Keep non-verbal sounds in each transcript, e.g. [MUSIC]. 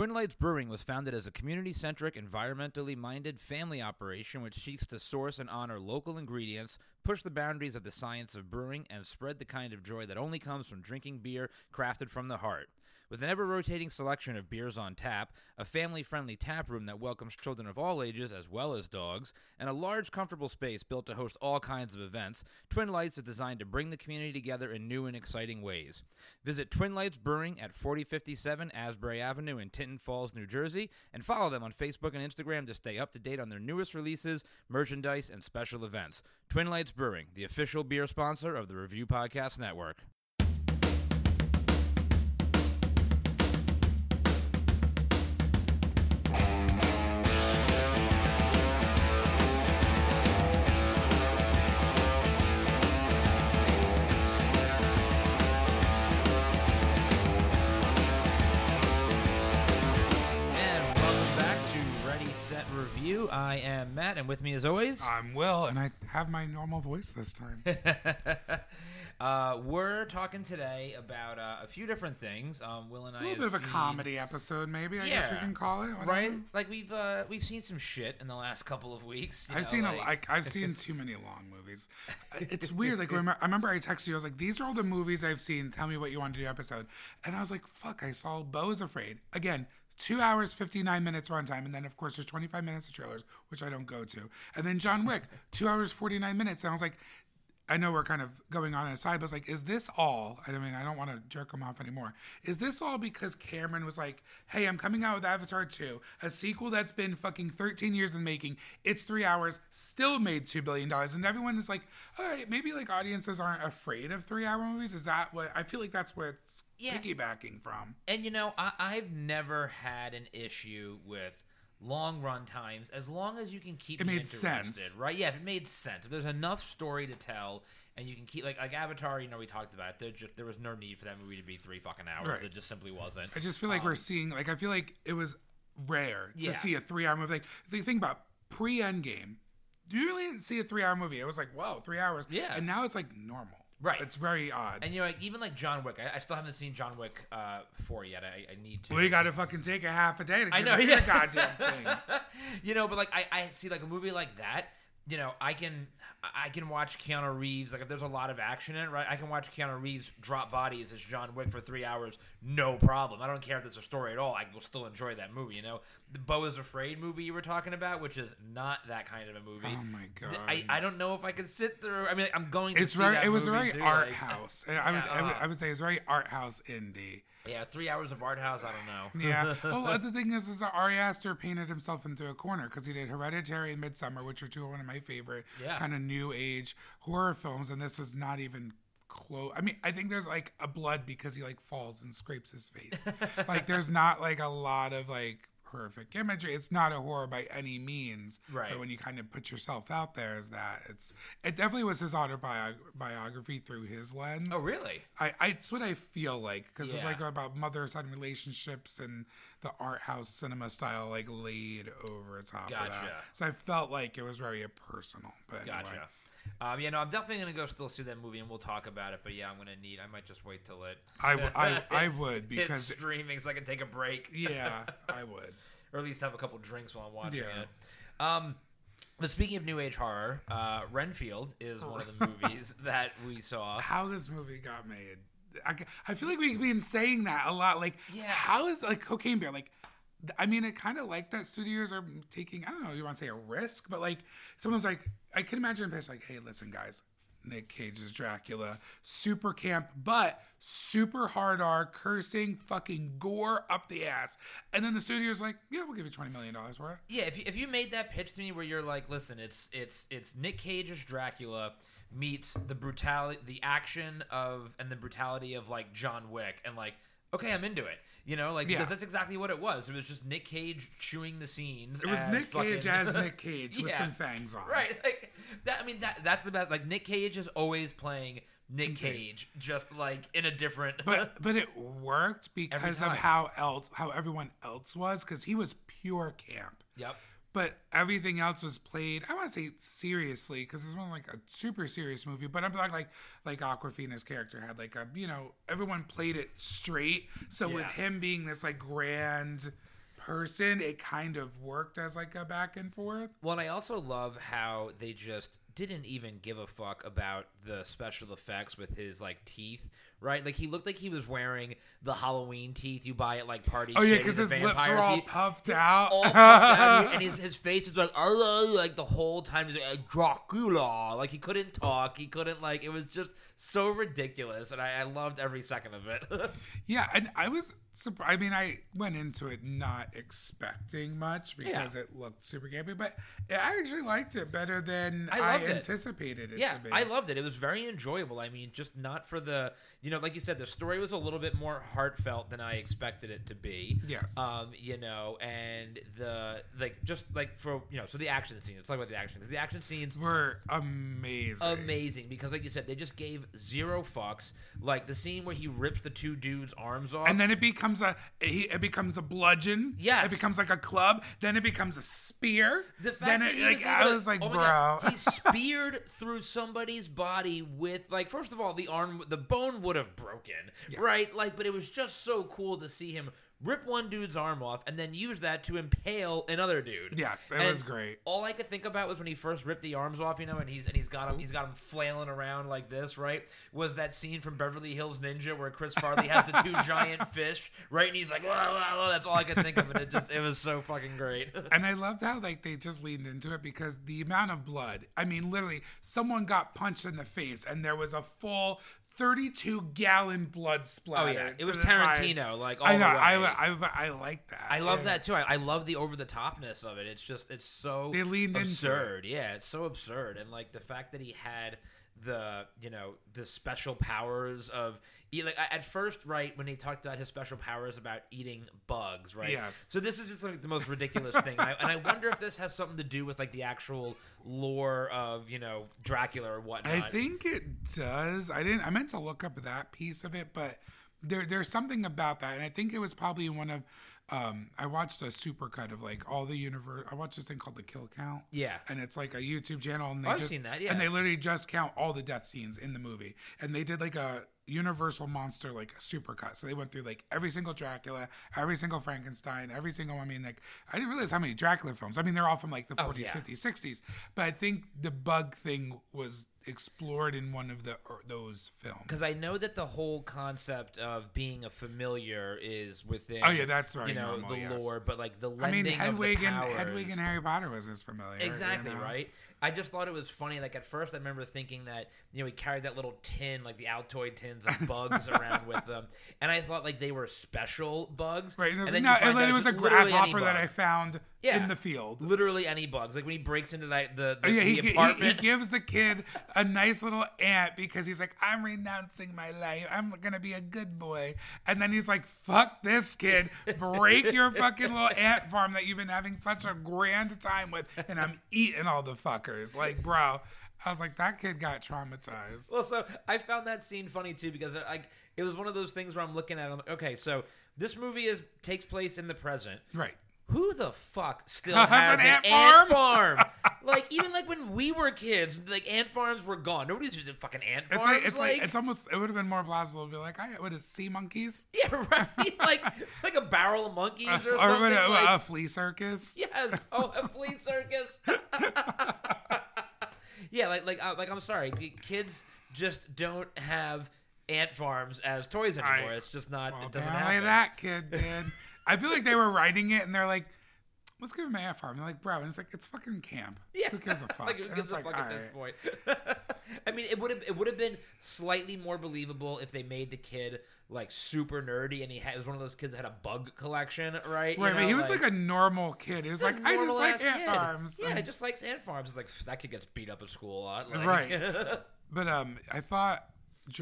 Twin Lights Brewing was founded as a community centric, environmentally minded family operation which seeks to source and honor local ingredients, push the boundaries of the science of brewing, and spread the kind of joy that only comes from drinking beer crafted from the heart. With an ever rotating selection of beers on tap, a family friendly tap room that welcomes children of all ages as well as dogs, and a large, comfortable space built to host all kinds of events, Twin Lights is designed to bring the community together in new and exciting ways. Visit Twin Lights Brewing at 4057 Asbury Avenue in Tinton Falls, New Jersey, and follow them on Facebook and Instagram to stay up to date on their newest releases, merchandise, and special events. Twin Lights Brewing, the official beer sponsor of the Revue Podcast Network. I am Matt, and with me as always, I'm Will, and I have my normal voice this time. [LAUGHS] uh, we're talking today about uh, a few different things. Um, Will and I A little bit of a seen- comedy episode, maybe. I guess we can call it. whatever. right? Like we've uh, we've seen some shit in the last couple of weeks. you I've know, seen a, like- like I've [LAUGHS] seen too many long movies. It's weird. Like remember, I remember I texted you. I was like, "These are all the movies I've seen. Tell me what you want to do episode." And I was like, "Fuck!" I saw Beau's Afraid again. Two hours, 59 minutes runtime. And then, of course, there's 25 minutes of trailers, which I don't go to. And then John Wick, two hours, 49 minutes. And I was like, I know we're kind of going on aside, but it's like, is this all? I mean, I don't want to jerk him off anymore. Is this all because Cameron was like, hey, I'm coming out with Avatar 2, a sequel that's been fucking 13 years in making. It's three hours, still made $2 billion. And everyone is like, all right, maybe like audiences aren't afraid of three hour movies. Is that what I feel like that's where it's Yeah. piggybacking from? And you know, I, I've never had an issue with long run times as long as you can keep It made interested, sense. right? Yeah, if it made sense. If there's enough story to tell and you can keep like like Avatar, you know, we talked about it. There just there was no need for that movie to be three fucking hours. Right. It just simply wasn't. I just feel like Um, we're seeing like I feel like it was rare to Yeah. see a three hour movie. Like the thing about pre Endgame, you really didn't see a three hour movie. It was like whoa, three hours. Yeah. and now it's like normal. Right. It's very odd. And you know, like, even like John Wick, I, I still haven't seen John Wick uh, four yet. I, I need to. Well, we got to fucking take a half a day to I get know, yeah. the goddamn thing. [LAUGHS] you know, but like I, I see like a movie like that. You know, I can I can watch Keanu Reeves. Like if there's a lot of action in it, right? I can watch Keanu Reeves drop bodies as John Wick for three hours, no problem. I don't care if there's a story at all. I will still enjoy that movie. You know, the Beau is Afraid movie you were talking about, which is not that kind of a movie. Oh my god. I, I don't know if I could sit through. I mean, I'm going to it's see very. It was very too, art like- house. [LAUGHS] I, would, Yeah, I, would, uh. I would say it's very art house indie. Yeah, three hours of art house. I don't know. [LAUGHS] Yeah. [LAUGHS] well, the thing is, is that Ari Aster painted himself into a corner because he did Hereditary and Midsommar, which are two of one of my favorite Yeah. kind of new age horror films, and this is not even close. I mean, I think there's like a blood because he like falls and scrapes his face. [LAUGHS] like, there's not like a lot of like horrific imagery. It's not a horror by any means. Right. But when you kind of put yourself out there as that, it's it definitely was his autobiography through his lens. Oh, really? I, I it's what I feel like because it's like about mother son relationships and the art house cinema style like laid over top of Gotcha. that. So I felt like it was very personal. But Gotcha. anyway. Um, yeah, no, I'm definitely gonna go still see that movie, and we'll talk about it. But yeah, I'm gonna need. I might just wait till it. I w- I- [LAUGHS] I would, because- streaming, so I can take a break, Yeah, I [LAUGHS] would. or at least have a couple drinks while I'm watching Yeah. it. Um, but speaking of new age horror, uh, Renfield is one of the [LAUGHS] movies that we saw. How this movie got made. I, I feel like we've been saying that a lot. Like, Yeah. how is like Cocaine Bear? Like, I mean, it kind of like that studios are taking. I don't know. You want to say a risk, but like someone's like, I can imagine pitch like, hey, listen, guys. Nick Cage's Dracula, super camp, but super hard R, cursing, fucking gore up the ass. And then the studio's like, yeah, we'll give you $20 million for it. Yeah, if you, if you made that pitch to me where you're like, listen, it's it's it's Nick Cage's Dracula meets the brutality, the action of and the brutality of like John Wick, and like, okay, I'm into it. You know, like Yeah. because that's exactly what it was. It was just Nick Cage chewing the scenes. It was as Nick Cage as [LAUGHS] Nick Cage with Yeah. some fangs on. right? Like that. I mean, that that's the best. Like Nick Cage is always playing Nick. Cage, just like in a different. but [LAUGHS] but it worked because of time. how else how everyone else was because he was pure camp yep. But everything else was played i want to say seriously because this wasn't like a super serious movie but i'm like like like Awkwafina's character had like a you know everyone played it straight. So with him being this like grand person, it kind of worked as like a back and forth. Well, and I also love how they just didn't even give a fuck about the special effects with his like teeth, right? Like he looked like he was wearing the Halloween teeth you buy at like party. Oh yeah, because his lips are all teeth. puffed out. all puffed out, and [LAUGHS] his, his face is like "Arr," like the whole time he's like Dracula like he couldn't talk he couldn't like it was just so ridiculous and I, I loved every second of it [LAUGHS] Yeah, and I was surprised. I mean, I went into it not expecting much because it looked super campy, but I actually liked it better than I I, loved it. anticipated it yeah to be. I loved it it was very enjoyable I mean just not for the you know like you said the story was a little bit more heartfelt than I expected it to be Yes. um you know and the like just like for you know so the action scenes let's talk about the action because the action scenes Were amazing. amazing because like you said they just gave zero fucks like the scene where he rips the two dudes arms off And then it becomes a he- it becomes a bludgeon. Yes. It becomes like a club. Then it becomes a spear. The fact then that it, he like, was I to- was like, oh bro. God, he [LAUGHS] speared through somebody's body with like first of all the arm the bone would have broken right like but it was just so cool to see him rip one dude's arm off and then use that to impale another dude yes, it And was great. all I could think about was when he first ripped the arms off, you know, and he's and he's got him he's got him flailing around like this, right? Was that scene from Beverly Hills Ninja where Chris Farley has the two [LAUGHS] giant fish, right? And he's like, whoa, whoa, whoa. that's all I could think of, and it just it was so fucking great. [LAUGHS] And I loved how like they just leaned into it because the amount of blood. I mean, literally, someone got punched in the face, and there was a full 32 gallon blood splatter. Oh yeah, it was the side. Tarantino, like all I know. the way. I, I, I like that. I love Yeah. that too. I, I love the over the topness of it. It's just it's so They leaned into it. absurd. Yeah, it's so absurd, and like the fact that he had the you know the special powers of like at first right when he talked about his special powers about eating bugs right Yes. so this is just like the most ridiculous thing and I, and I wonder if this has something to do with like the actual lore of you know Dracula or whatnot I think it does. I didn't. I meant to look up that piece of it, but there there's something about that, and I think it was probably one of. Um, I watched a supercut of like all the universe. I watched this thing called the Kill Count. Yeah. and it's like a YouTube channel, and they I've just, seen that, yeah. and they literally just count all the death scenes in the movie, and they did like a Universal monster like supercut. So they went through like every single Dracula, every single Frankenstein, every single. I mean, like I didn't realize how many Dracula films. I mean, they're all from like the 40s, Oh, yeah. 50s, 60s, but I think the bug thing was explored in one of the or those films. because I know that the whole concept of being a familiar is within. Oh, yeah, that's very You know normal, the yes. lore, but like the I mean, Hedwig of the and. Hedwig and Harry Potter was as familiar. you Exactly know? right. I just thought it was funny. Like at first, I remember thinking that you know he carried that little tin, like the Altoid tins of bugs [LAUGHS] around with them, and I thought like they were special bugs. Right, and was, then no, and then it was a grasshopper that. I found Yeah. in the field. Literally any bugs. Like when he breaks into that the, the, Oh, yeah, the he, he, he [LAUGHS] gives the kid a nice little ant because he's like, I'm renouncing my life. I'm gonna be a good boy. And then he's like, fuck this kid. Break your [LAUGHS] fucking little ant farm that you've been having such a grand time with, and I'm eating all the fuckers. Like, bro. I was like, that kid got traumatized. Well, so I found that scene funny too because uh, like it was one of those things where I'm looking at. it, I'm like, okay, so this movie is takes place in the present. Right. Who the fuck still [LAUGHS] Has has, an an, ant ant, farm? farm? [LAUGHS] like even like when we were kids, like ant farms were gone. Nobody's using fucking ant It's farms. like it's like, it's almost it would have been more plausible to be like, I what is sea monkeys? [LAUGHS] yeah, right. like like a barrel of monkeys or or something. a, like, a flea circus. yes, oh, a flea circus. yeah, like like uh, like I'm sorry, kids just don't have ant farms as toys anymore. I- it's just not. Well, it doesn't happen. that kid did. I feel like they were writing it and they're like, let's give him an ant farm. They're like, bro, and it's like it's fucking camp. Yeah, Who gives a [LAUGHS] fuck? like who gives a like, fuck at this point? [LAUGHS] I mean, it would have it would have been slightly more believable if they made the kid like super nerdy and he had, was one of those kids that had a bug collection, right? You Right, but know, he was like, a normal kid. He was like, I just like ant kid. farms. Yeah, And- I just likes ant farms. It's like that kid gets beat up at school a lot, [LAUGHS] like, Right. But um, I thought,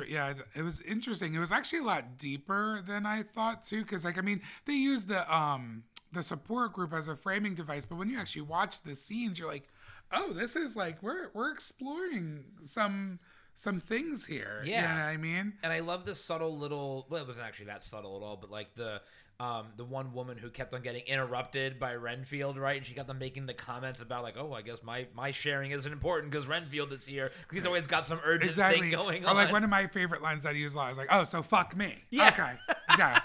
yeah, it was interesting. It was actually a lot deeper than I thought too, because like I mean, they use the um the support group as a framing device, but when you actually watch the scenes, you're like, oh, this is like we're we're exploring some some things here. you Yeah. know what I mean. and I love the subtle little. Well, it wasn't actually that subtle at all, but like the. Um, the one woman who kept on getting interrupted by Renfield, right? And she kept on making the comments about like, "Oh, I guess my my sharing isn't important because Renfield is here he's always got some urgent Exactly. thing going or on." like one of my favorite lines that I use a lot is like, "Oh, so fuck me." Yeah. Okay. Yeah.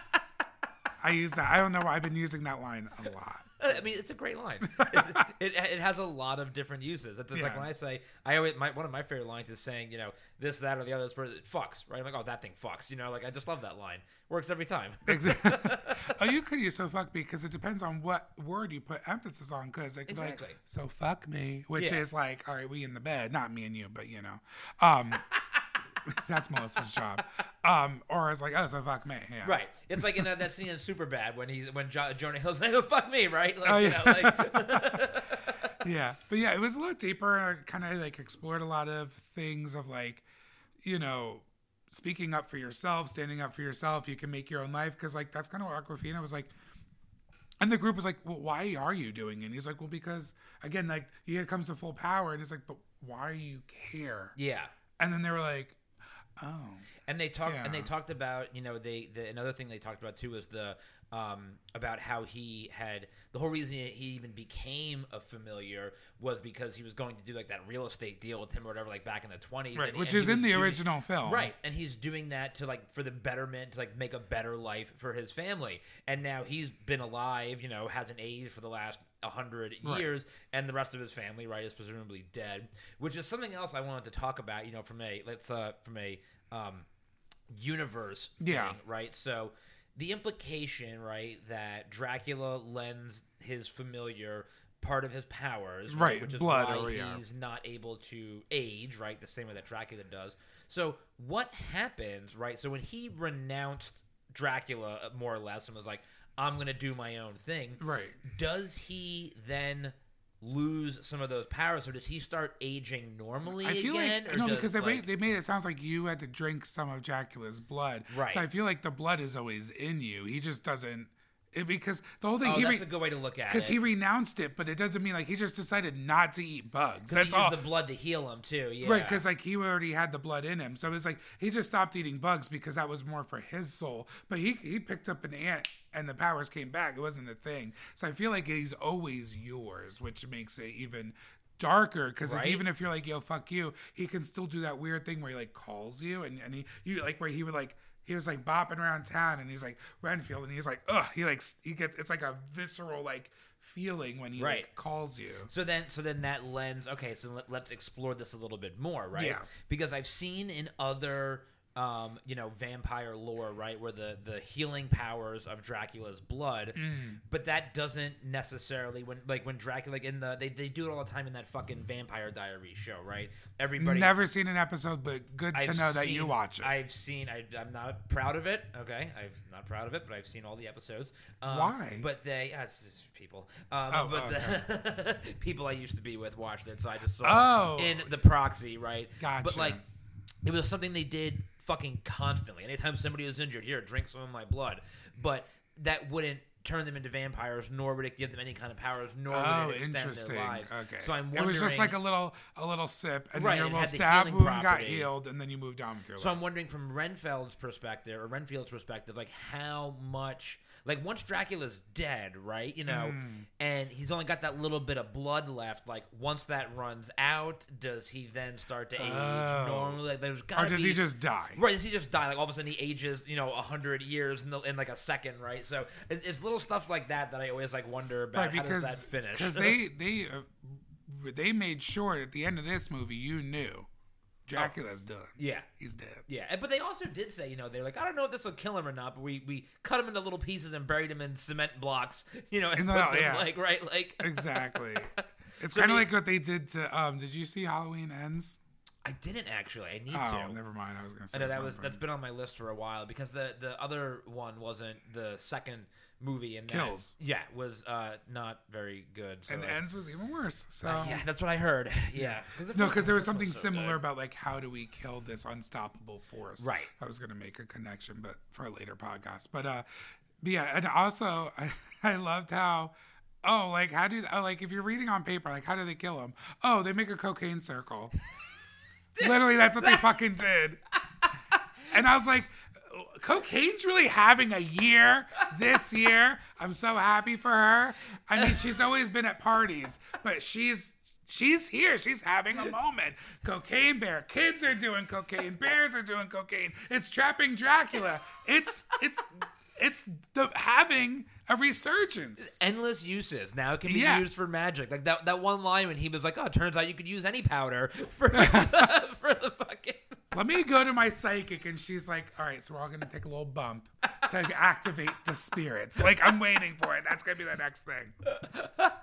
I use that. I don't know why I've been using that line a lot. I mean, it's a great line. [LAUGHS] It, it has a lot of different uses. It's just like when I say, I always my, one of my favorite lines is saying, you know, this, that, or the other. This person fucks, right? I'm like, oh, that thing fucks. You know, like I just love that line. Works every time. [LAUGHS] Exactly. [LAUGHS] oh, you could use so fuck me because it depends on what word you put emphasis on. Because it could Exactly. like so fuck me, which Yeah. is like all right, we in the bed, not me and you, but you know, um, [LAUGHS] that's Melissa's job. Um, or it's like oh, so fuck me, yeah. Right. It's like in that, that scene in Superbad when he when jo- Jonah Hill's like, oh, fuck me, right? Like, Oh, you yeah. know, like, [LAUGHS] [LAUGHS] yeah but yeah it was a lot deeper and i kind of like explored a lot of things of like you know speaking up for yourself standing up for yourself you can make your own life because like that's kind of what Awkwafina was like and the group was like well why are you doing it and he's like well because again like he comes to full power and he's like but why do you care yeah. and then they were like oh. And they talked and they talked about you know they the, another thing they talked about too was the um, about how he had the whole reason he even became a familiar was because he was going to do like that real estate deal with him or whatever like back in the 20s right and- which and is in the doing- original film. Right, and he's doing that to like for the betterment to like make a better life for his family. And now he's been alive, you know, hasn't aged for the last a hundred Right. years, and the rest of his family, right, is presumably dead. Which is something else I wanted to talk about, you know, from a let's uh from a um universe Yeah. thing, right? So the implication, right, that Dracula lends his familiar part of his powers, Right, which is blood why or- yeah. he's not able to age, right, the same way that Dracula does. So what happens, right? So when he renounced Dracula uh, more or less and was like, "I'm going to do my own thing," right does he then lose some of those powers, or does he start aging normally I feel again? like no, does, because they like, made they made it sounds like you had to drink some of Dracula's blood. Right. So I feel like the blood is always in you. He just doesn't. It, because the whole thing Oh, he that's a good way to look at it. because he renounced it, but it doesn't mean like he just decided not to eat bugs. That's used all. the blood to heal him too. Yeah, Right, because like he already had the blood in him, so it was like he just stopped eating bugs because that was more for his soul. But he he picked up an ant and the powers came back. It wasn't a thing. So I feel like he's always yours, which makes it even darker because Right. it's even if you're like yo fuck you, he can still do that weird thing where he like calls you and and he you like where he would like. He was like bopping around town, and he's like Renfield, and he's like, ugh. He like he gets it's like a visceral like feeling when he Right. like calls you. So then, so then that lens. Okay, so let, let's explore this a little bit more, right? Yeah. Because I've seen in other, um, you know, vampire lore, right, where the the healing powers of Dracula's blood, Mm. but that doesn't necessarily when like when Dracula like in the they, they do it all the time in that fucking Vampire Diaries show, right? Everybody. Never seen an episode, but good to I've know that you watch it. I've seen. I, I'm not proud of it. Okay, I'm not proud of it, but I've seen all the episodes. Um, Why? But they, uh, people. Um, Oh, but oh, the [LAUGHS] people I used to be with watched it, so I just saw Oh. in the proxy, right? Gotcha. But like, it was something they did fucking constantly. Anytime somebody was injured, here, drink some of my blood. But that wouldn't turn them into vampires, nor would it give them any kind of powers, nor Oh, would it oh, extend their lives. Okay. So I'm wondering. it was just like a little a little sip, and Right, then your little stab wound got healed, and then you moved on with your life. So. I'm wondering from Renfeld's perspective or Renfield's perspective, like how much, like once Dracula's dead, right? You know, Hmm. and he's only got that little bit of blood left. Like once that runs out, does he then start to age Oh. normally? Like there's Or got does be, he just die? Right, does he just die? Like all of a sudden he ages, you know, a hundred years in, the, in like a second, right? So it's, it's little stuff like that that I always like wonder about. Right, how because does that finish? because they they uh, they made sure at the end of this movie you knew Dracula's done. yeah, He's dead. Yeah, and- but they also did say, you know, they're like, I don't know if this will kill him or not, but we we cut him into little pieces and buried him in cement blocks, [LAUGHS] you know, and In put them yeah. like right, like [LAUGHS] Exactly. It's So kind of like what they did to. Um, did you see Halloween Ends? I didn't actually. I need to. Oh, to. never mind. I was gonna say I know that was something. that's been on my list for a while because the the other one wasn't the second movie and Kills. yeah was uh not very good. So and I- Ends was even worse. So uh, yeah, that's what I heard. [LAUGHS] Yeah, the No, because there was something so similar good. about like how do we kill this unstoppable force? Right. I was gonna make a connection, but for a later podcast. But uh, but yeah, and also [LAUGHS] I, I loved how. Oh, like how do oh, like if you're reading on paper, like how do they kill him? Oh, they make a cocaine circle. [LAUGHS] Literally, that's what they fucking did. And I was like, cocaine's really having a year this year. I'm so happy for her. I mean, she's always been at parties, but she's she's here. She's having a moment. Cocaine bear. Kids are doing cocaine. Bears are doing cocaine. It's trapping Dracula. It's it's it's the having a resurgence. endless uses. Now it can be Yeah. used for magic. Like that that one line when he was like, "Oh, it turns out you could use any powder for [LAUGHS] the, for the fucking." Let me go to my psychic, and she's like, "All right, so we're all gonna take a little bump to activate the spirits." Like I'm waiting for it. That's gonna be the next thing. [LAUGHS]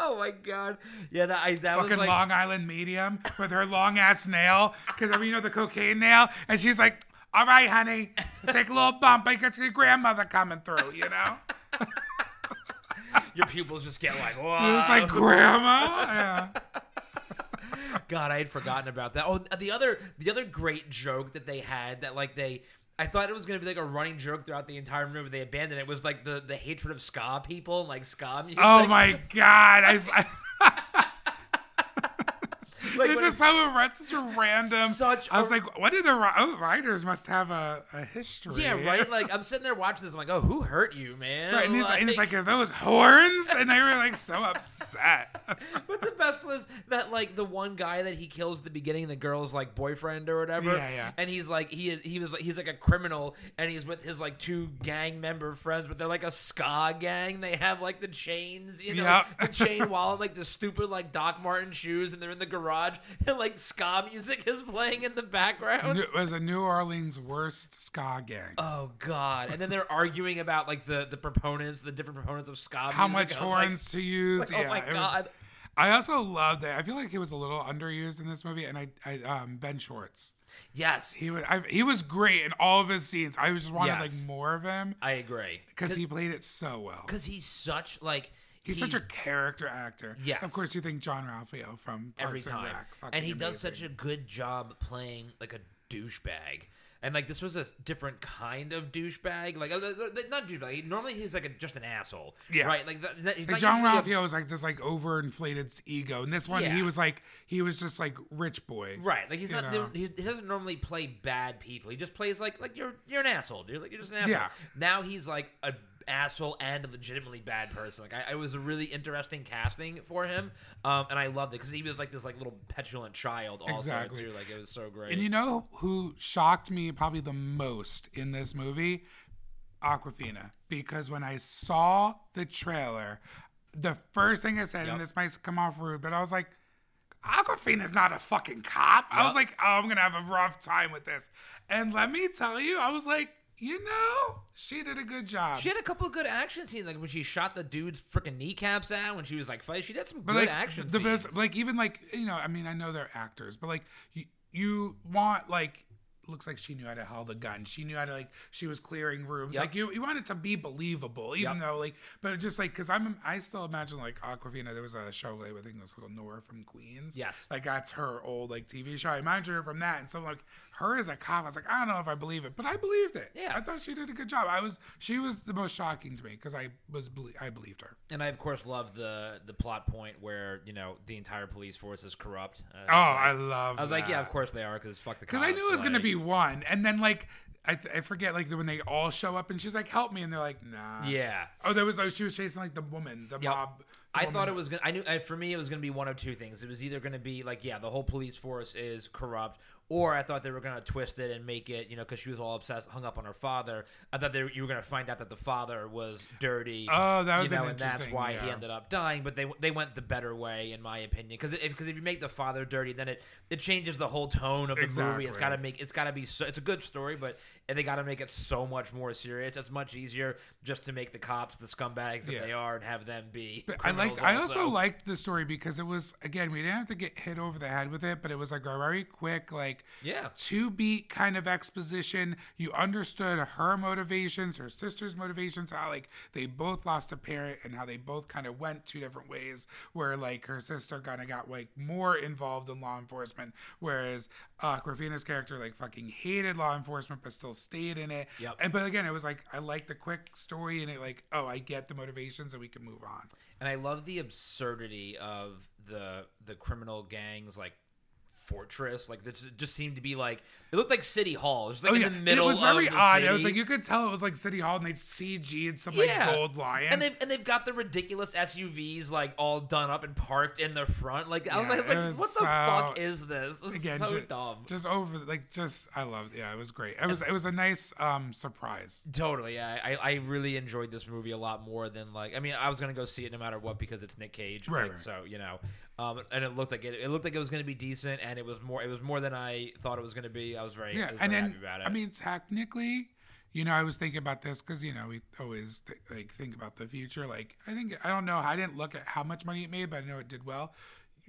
Oh my god! Yeah, that I that Fucking was like Long Island medium with her long ass nail, because I mean, you know the cocaine nail, and she's like, "All right, honey, take a little bump. I got your grandmother coming through," you know. [LAUGHS] your pupils just get like, It "Whoa!" was like, "Grandma." [LAUGHS] Yeah. God, I had forgotten about that. Oh, the other the other great joke that they had that like they I thought it was gonna be like a running joke throughout the entire movie, but they abandoned it. Was like the the hatred of ska people and like ska oh music. Oh my god! I, [LAUGHS] [LAUGHS] Like, it's just so ra- such a random. Such I was a- like, what did the oh, writers must have a, a history? Yeah, right. Like I'm sitting there watching this. I'm like, oh, who hurt you, man? Right, and he's, and he's like, "Are those horns?" And they were like so upset. [LAUGHS] but the best was that like the one guy that he kills at the beginning, the girl's like boyfriend or whatever. Yeah, yeah. And he's like he he was like he's like a criminal, and he's with his like two gang member friends, but they're like a ska gang. They have like the chains, you know, Yep. the chain wallet, like the stupid like Doc Martin shoes, and they're in the garage, [LAUGHS] and like ska music is playing in the background. it was a New Orleans worst ska gang. Oh God! And then they're [LAUGHS] arguing about like the the proponents, the different proponents of ska. Music. How music. much was like, horns to use? oh yeah, my it was- God! I also loved it. I feel like he was a little underused in this movie, and I, I um, Ben Schwartz. Yes, He was, I, he was great in all of his scenes. I just wanted Yes. like more of him I agree. because he played it so well. because he's such like He's, such a character actor. Yes. Of course, you think Jean-Ralphio from Parks every and time, Rec. And he does such a good job playing like a douchebag. And like this was a different kind of douchebag, like uh, not douchebag. Normally he's like a, just an asshole, Yeah. right? Like, he's Like Jean-Ralphio was like this like overinflated ego, and this one Yeah. he was like he was just like rich boy. Right, like he's not. He, he doesn't normally play bad people. He just plays like like you're you're an asshole, dude. Like you're just an asshole. Yeah. Now he's like a asshole and a legitimately bad person. Like I, it was a really interesting casting for him, um, and I loved it because he was like this like little petulant child also Exactly. too. Like it was so great. And you know who shocked me probably the most in this movie? Awkwafina. Because when I saw the trailer, the first thing I said, Yep. and this might come off rude, but I was like, Awkwafina's not a fucking cop. I was like, oh, I'm going to have a rough time with this. And let me tell you, I was like, you know, she did a good job. she had a couple of good action scenes, like when she shot the dude's freaking kneecaps out when she was like fight. She did some But good like action the scenes. best, like even like you know, I mean, I know they're actors, but like you, you want like looks like she knew how to hold a gun. She knew how to like she was clearing rooms. Yep. Like you, you want it to be believable, even Yep. though like, but just like because I'm I still imagine like Awkwafina. There was a show like, I think it was called Nora from Queens. Yes. like that's her old like TV show. I imagine her from that, and so like her as a cop, I was like, I don't know if I believe it, but I believed it. Yeah. I thought she did a good job. I was she was the most shocking to me because I was I believed her. and I of course love the the plot point where you know the entire police force is corrupt. Uh, Oh, it's like- I love. I was like, yeah, of course they are, because fuck the Because. I knew it was going to be one. And then, like, I, th- I forget, like, when they all show up and she's like, help me. And they're like, nah. Yeah. Oh, there was, oh, she was chasing, like, the woman, the Yep. mob. the I woman. thought it was gonna. I knew uh, for me it was gonna be one of two things. It was either gonna be like, yeah, the whole police force is corrupt, or I thought they were gonna twist it and make it, you know, because she was all obsessed, hung up on her father. I thought they, you were gonna find out that the father was dirty. Oh, that you would've know, and that's why he ended up dying. But they they went the better way, in my opinion, because if because if you make the father dirty, then it it changes the whole tone of the movie. It's Exactly. got to make it's got to be so. It's a good story, but they got to make it so much more serious. It's much easier just to make the cops the scumbags that Yeah. they are and have them be. I like. I also liked the story because it was again. We didn't have to get hit over the head with it, but it was like a very quick, like Yeah. two beat kind of exposition. You understood her motivations, her sister's motivations, how like they both lost a parent, and how they both kind of went two different ways. Where like her sister kind of got like more involved in law enforcement, whereas uh, Awkwafina's character like fucking hated law enforcement but still stayed in it. Yep. And but again, it was like I like the quick story and it like oh I get the motivations and we can move on. and I love the absurdity of the the criminal gangs like fortress. Like this just seemed to be like it looked like City Hall. It was like Oh in yeah, the middle. it was very odd. City. It was like you could tell it was like City Hall, and they CG and some like gold lion. and they've and they've got the ridiculous SUVs like all done up and parked in the front. Like I was like, like was what the fuck is this? This Again, so ju- dumb. just over like just I loved. Yeah, it was great. It was it was a nice um surprise. Totally, yeah. I, I really enjoyed this movie a lot more than like I mean I was gonna go see it no matter what because it's Nick Cage, Right, like, right. So you know, um, and it looked like it. It looked like it was gonna be decent, and it was more. It was more than I thought it was gonna be. I was very, Yeah, was and very then happy about it. I mean technically, you know, I was thinking about this because you know we always th- like think about the future. Like I think I don't know. I didn't look at how much money it made, but I know it did well.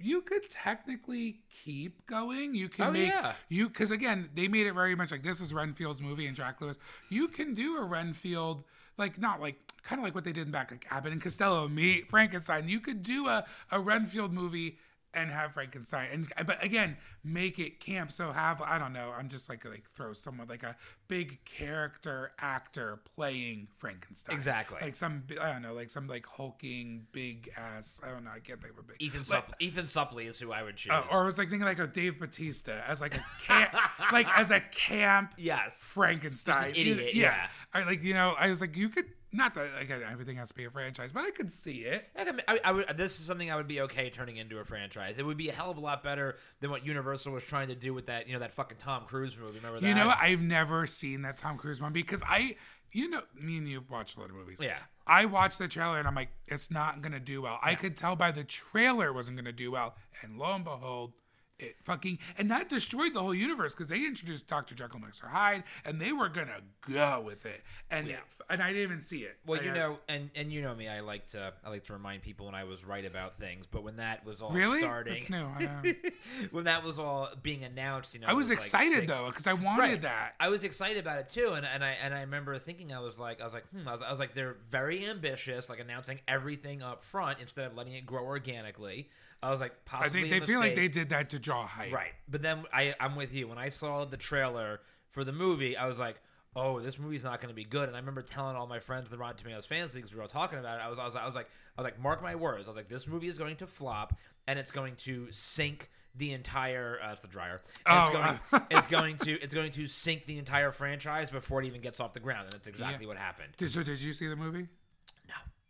You could technically keep going. You can Oh, make yeah. you because again they made it very much like this is Renfield's movie and Jack Lewis. You can do a Renfield like not like kind of like what they did in back like Abbott and Costello meet Frankenstein. You could do a a Renfield movie and have Frankenstein and but again make it camp. So have I don't know. I'm just like like throw someone like a big character actor playing Frankenstein. Exactly. Like some I don't know like some like hulking big ass. I don't know. I can't think of a big Ethan like, Supp- Ethan Suplee is who I would choose. uh, or I was like thinking like a Dave Bautista as like a camp, like as a camp [LAUGHS] yes, Frankenstein. Idiot, You- yeah. I like you know I was like you could not that like everything has to be a franchise, but I could see it. I, I, I would. This is something I would be okay turning into a franchise. It would be a hell of a lot better than what Universal was trying to do with that. You know that fucking Tom Cruise movie. Remember that? You know I've never seen that Tom Cruise one because I you know me and you watch a lot of movies. Yeah. I watched the trailer and I'm like it's not gonna do well. I could tell by the trailer it wasn't gonna do well, and lo and behold. It fucking and that destroyed the whole universe because they introduced Doctor Jekyll and Mister Hyde and they were gonna go with it and Yeah. and I didn't even see it. Well, I- you know, and and you know me, I like to I like to remind people when I was right about things. But when that was all really starting, That's new. [LAUGHS] When that was all being announced, you know, I it was like excited six- though because I wanted Right. that. I was excited about it too, and, and I and I remember thinking I was like I was like hmm, I was, I was like they're very ambitious, like announcing everything up front instead of letting it grow organically. I was like possibly. I think they feel like they did that to draw hype. right, but then I I'm with you. When I saw the trailer for the movie, I was like. Oh, this movie's not going to be good, and I remember telling all my friends the Rotten Tomatoes fans because we were all talking about it. I was, I was, I was like, I was like, mark my words. I was like, this movie is going to flop, and it's going to sink the entire. Uh, the dryer. Oh, it's going, [LAUGHS] it's going to it's going to sink the entire franchise before it even gets off the ground, and that's exactly what happened. Did, so did you see the movie?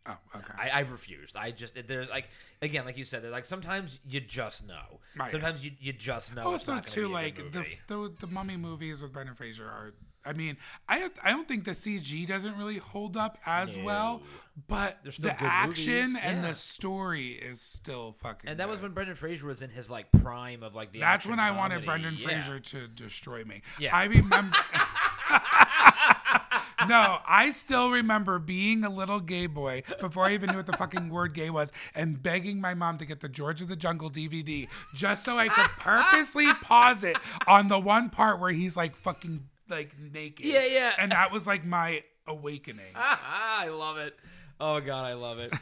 Oh, okay. I, I refused. I just there's like again, like you said, there's like sometimes you just know. Right. Sometimes you, you just know. also, too, like good the, the the mummy movies with Brendan Fraser are. I mean, I have, I don't think the CG doesn't really hold up as No. well, but the action and the story is still fucking. and that was when Brendan Fraser was in his like prime of like the. That's when I wanted. Brendan Yeah. Fraser to destroy me. Yeah. I remember. [LAUGHS] no, I still remember being a little gay boy before I even knew what the fucking word gay was and begging my mom to get the George of the Jungle DVD just so I could purposely pause it on the one part where he's like fucking like naked. Yeah, yeah. And that was like my awakening. [LAUGHS] I love it. Oh god, I love it.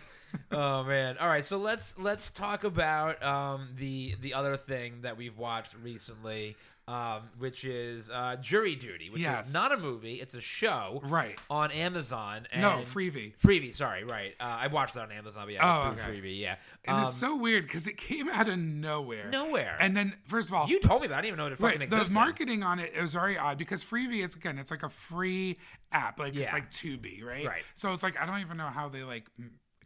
oh man. All right, so let's let's talk about um, the the other thing that we've watched recently, um, which is uh, Jury Duty, which Yes. is not a movie; it's a show, Right. on Amazon. And No, Freevee. Freevee, sorry, right? Uh, I watched that on Amazon, but yeah, Oh, okay. Freevee, yeah. And Um, it's so weird because it came out of nowhere. nowhere. And then, first of all, you told me about. it. I didn't even know it fucking Right, existed. the marketing on it is very odd because Freevee, it's again, it's like a free app, like Yeah. it's like Tubi, right? Right. So it's like I don't even know how they like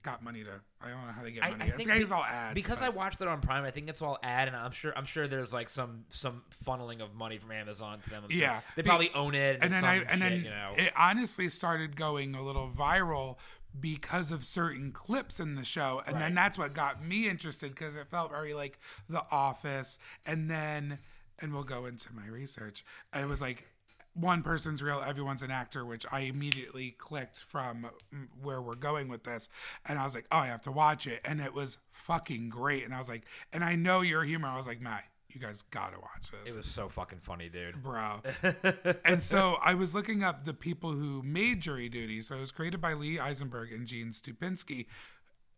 got money to. I don't know how they get I, money. I think it's be- all ads because but- I watched it on Prime. I think it's all ad, and I'm sure I'm sure there's like some some funneling of money from Amazon to them. Yeah. they probably own it. And, and then I and shit, then you know, it honestly started going a little viral because of certain clips in the show and Right. then that's what got me interested because it felt very like the office and then and we'll go into my research it was like one person's real everyone's an actor which i immediately clicked from where we're going with this and i was like oh i have to watch it and it was fucking great and i was like and i know your humor i was like matt you guys gotta watch this it was so fucking funny, dude. bro. [LAUGHS] and so I was looking up the people who made Jury Duty. So it was created by Lee Eisenberg and Gene Stupnitsky,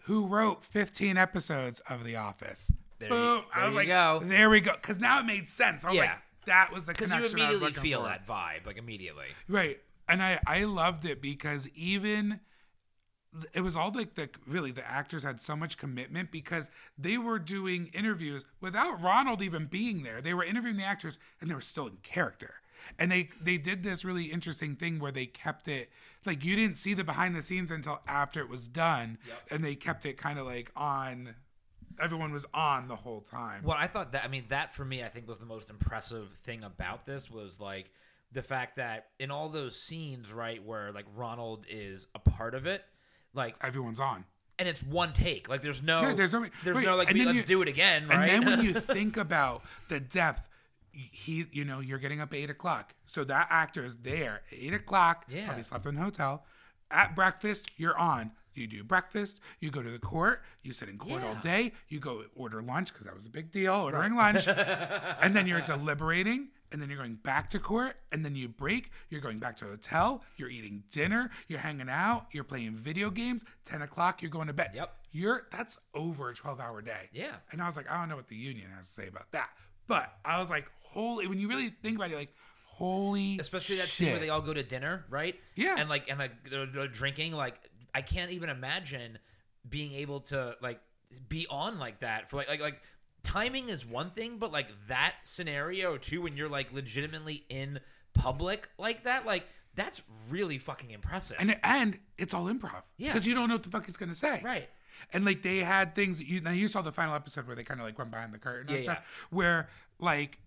who wrote 15 episodes of The Office. There you- Boom! I there was you like, go. there we go. Because now it made sense. I was Yeah. like, that was the Because you connection I was immediately feel for. that vibe, like immediately. Right. And I, I loved it because even it was all like the really the actors had so much commitment because they were doing interviews without Ronald even being there. They were interviewing the actors and they were still in character. And they they did this really interesting thing where they kept it like you didn't see the behind the scenes until after it was done, and they kept it kind of like on. Everyone was on the whole time. Well, I thought that I mean that for me I think was the most impressive thing about this was like the fact that in all those scenes, right, where like Ronald is a part of it, like Everyone's on. and it's one take. Like there's no Yeah, there's no- there's right, no like we, let's you- do it again, And then when you [LAUGHS] think about the depth, he, you know, you're getting up at eight o'clock. So that actor is there eight o'clock. Yeah. Probably slept in a hotel. At breakfast, you're on. You do breakfast. You go to the court. You sit in court all day. You go order lunch because that was a big deal, ordering lunch. [LAUGHS] and then you're deliberating. And then you're going back to court. And then you break. You're going back to a hotel. You're eating dinner. You're hanging out. You're playing video games. Ten o'clock. You're going to bed. Yep. You're that's over a twelve hour day. Yeah. And I was like, I don't know what the union has to say about that. But I was like, holy, when you really think about it, like, holy especially that shit. scene where they all go to dinner, right? Yeah. and like and like they're, they're drinking. Like I can't even imagine being able to like be on like that for like like like timing is one thing, but like that scenario too, when you're like legitimately in public like that, like that's really fucking impressive. and and it's all improv. Yeah. Because you don't know what the fuck he's gonna say. right. And like they had things that you now you saw the final episode where they kind of like went behind the curtain and Yeah, stuff. Where like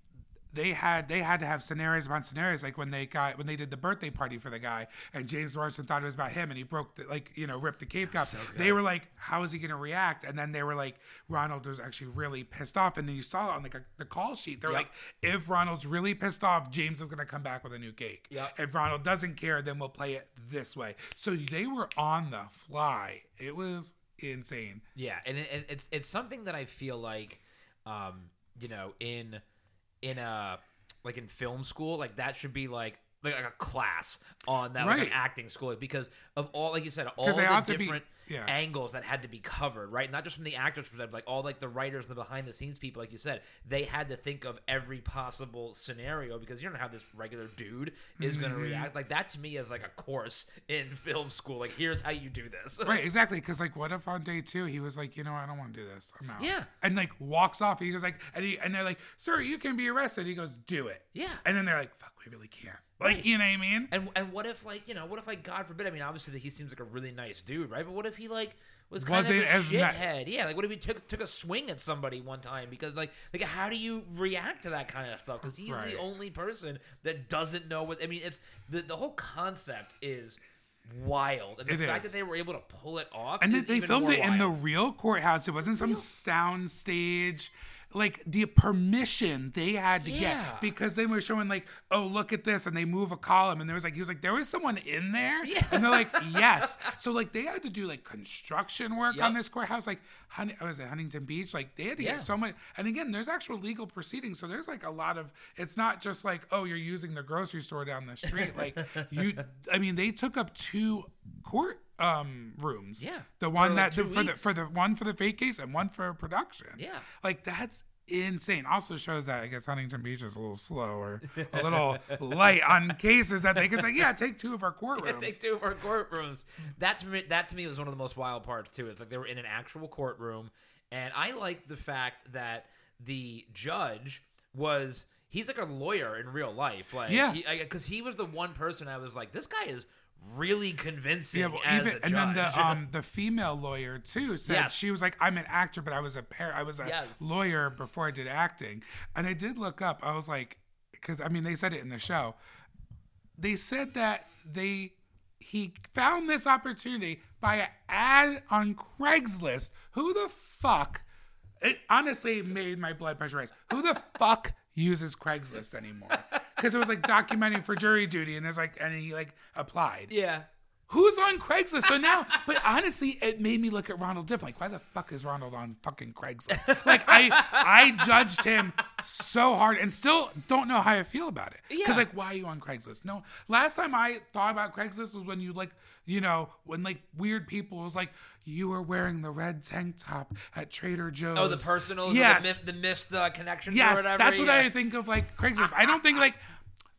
they had they had to have scenarios upon scenarios like when they got when they did the birthday party for the guy and James Marsden thought it was about him and he broke the like you know ripped the cape cup. they were like, how is he gonna react? And then they were like, Ronald was actually really pissed off. And then you saw it on like a, the call sheet. They're Yep. like, if Ronald's really pissed off, James is gonna come back with a new cake. Yep. If Ronald doesn't care, then we'll play it this way. So they were on the fly. It was insane. Yeah, and it, and it's it's something that I feel like, um, you know, in in a like in film school, like that should be like like, like a class on that like Right. an acting school because of all like you said all the to be- different yeah. angles that had to be covered right not just from the actors perspective like all like the writers and the behind the scenes people like you said they had to think of every possible scenario because you don't know how this regular dude is going Mm-hmm. to react like that to me is like a course in [LAUGHS] film school like here's how you do this [LAUGHS] Right, exactly. Because like, what if on day two he was like, you know, what, I don't want to do this. I'm out. Yeah. And like walks off. He goes like, and, he, and they're like, sir, you can be arrested. He goes, do it. Yeah. And then they're like, fuck, we really can't. Like, Right. you know what I mean? And and what if like you know what if like God forbid I mean obviously that he seems like a really nice dude right but what if he like was kind Wasn't of a shithead yeah like what if he took took a swing at somebody one time because like like how do you react to that kind of stuff because he's Right. the only person that doesn't know what I mean it's the the whole concept is wild and the It fact is. that they were able to pull it off And they, is they even filmed it in the real courthouse. It wasn't some sound stage. Like the permission they had to Yeah. get because they were showing like, oh look at this, and they move a column, and there was like he was like there was someone in there, Yeah. and they're like [LAUGHS] yes. So like they had to do like construction work on this courthouse, like Hun- was it Huntington Beach? Like they had to Yeah. get so much. And again, there's actual legal proceedings, so there's like a lot of. It's not just like oh you're using the grocery store down the street. Like you, [LAUGHS] I mean they took up two court um rooms. Yeah. The one For, like, that the, for the for the one for the fake case and one for production. Yeah. Like that's insane. Also shows that I guess Huntington Beach is a little slow or a little light on [LAUGHS] cases that they can say, yeah, take two of our [LAUGHS] courtrooms. Take two of our courtrooms. That to me, that to me was one of the most wild parts too. It's like they were in an actual courtroom, and I liked the fact that the judge was he's like a lawyer in real life. Like, Yeah. because he, was the one person I was like, this guy is really convincing yeah, well, as even and then the um the female lawyer too said Yes. she was like I'm an actor but I was a pair I was a Yes. lawyer before I did acting. And I did look up I was like because I mean they said it in the show. They said that they he found this opportunity by an ad on Craigslist. Who the fuck it honestly made my blood pressure rise. Who the [LAUGHS] fuck uses Craigslist anymore because it was like documenting for jury duty and there's like and he like applied yeah. Who's on Craigslist? So now, but honestly, it made me look at Ronald different. Like, why the fuck is Ronald on fucking Craigslist? Like, I I judged him so hard and still don't know how I feel about it. Because Yeah. like, why are you on Craigslist? No, last time I thought about Craigslist was when you like, you know, when like weird people was like, you were wearing the red tank top at Trader Joe's. Oh, the personal, Yes, the, the missed uh, connections or yes, whatever. that's what yeah. I think of like Craigslist. I don't think like,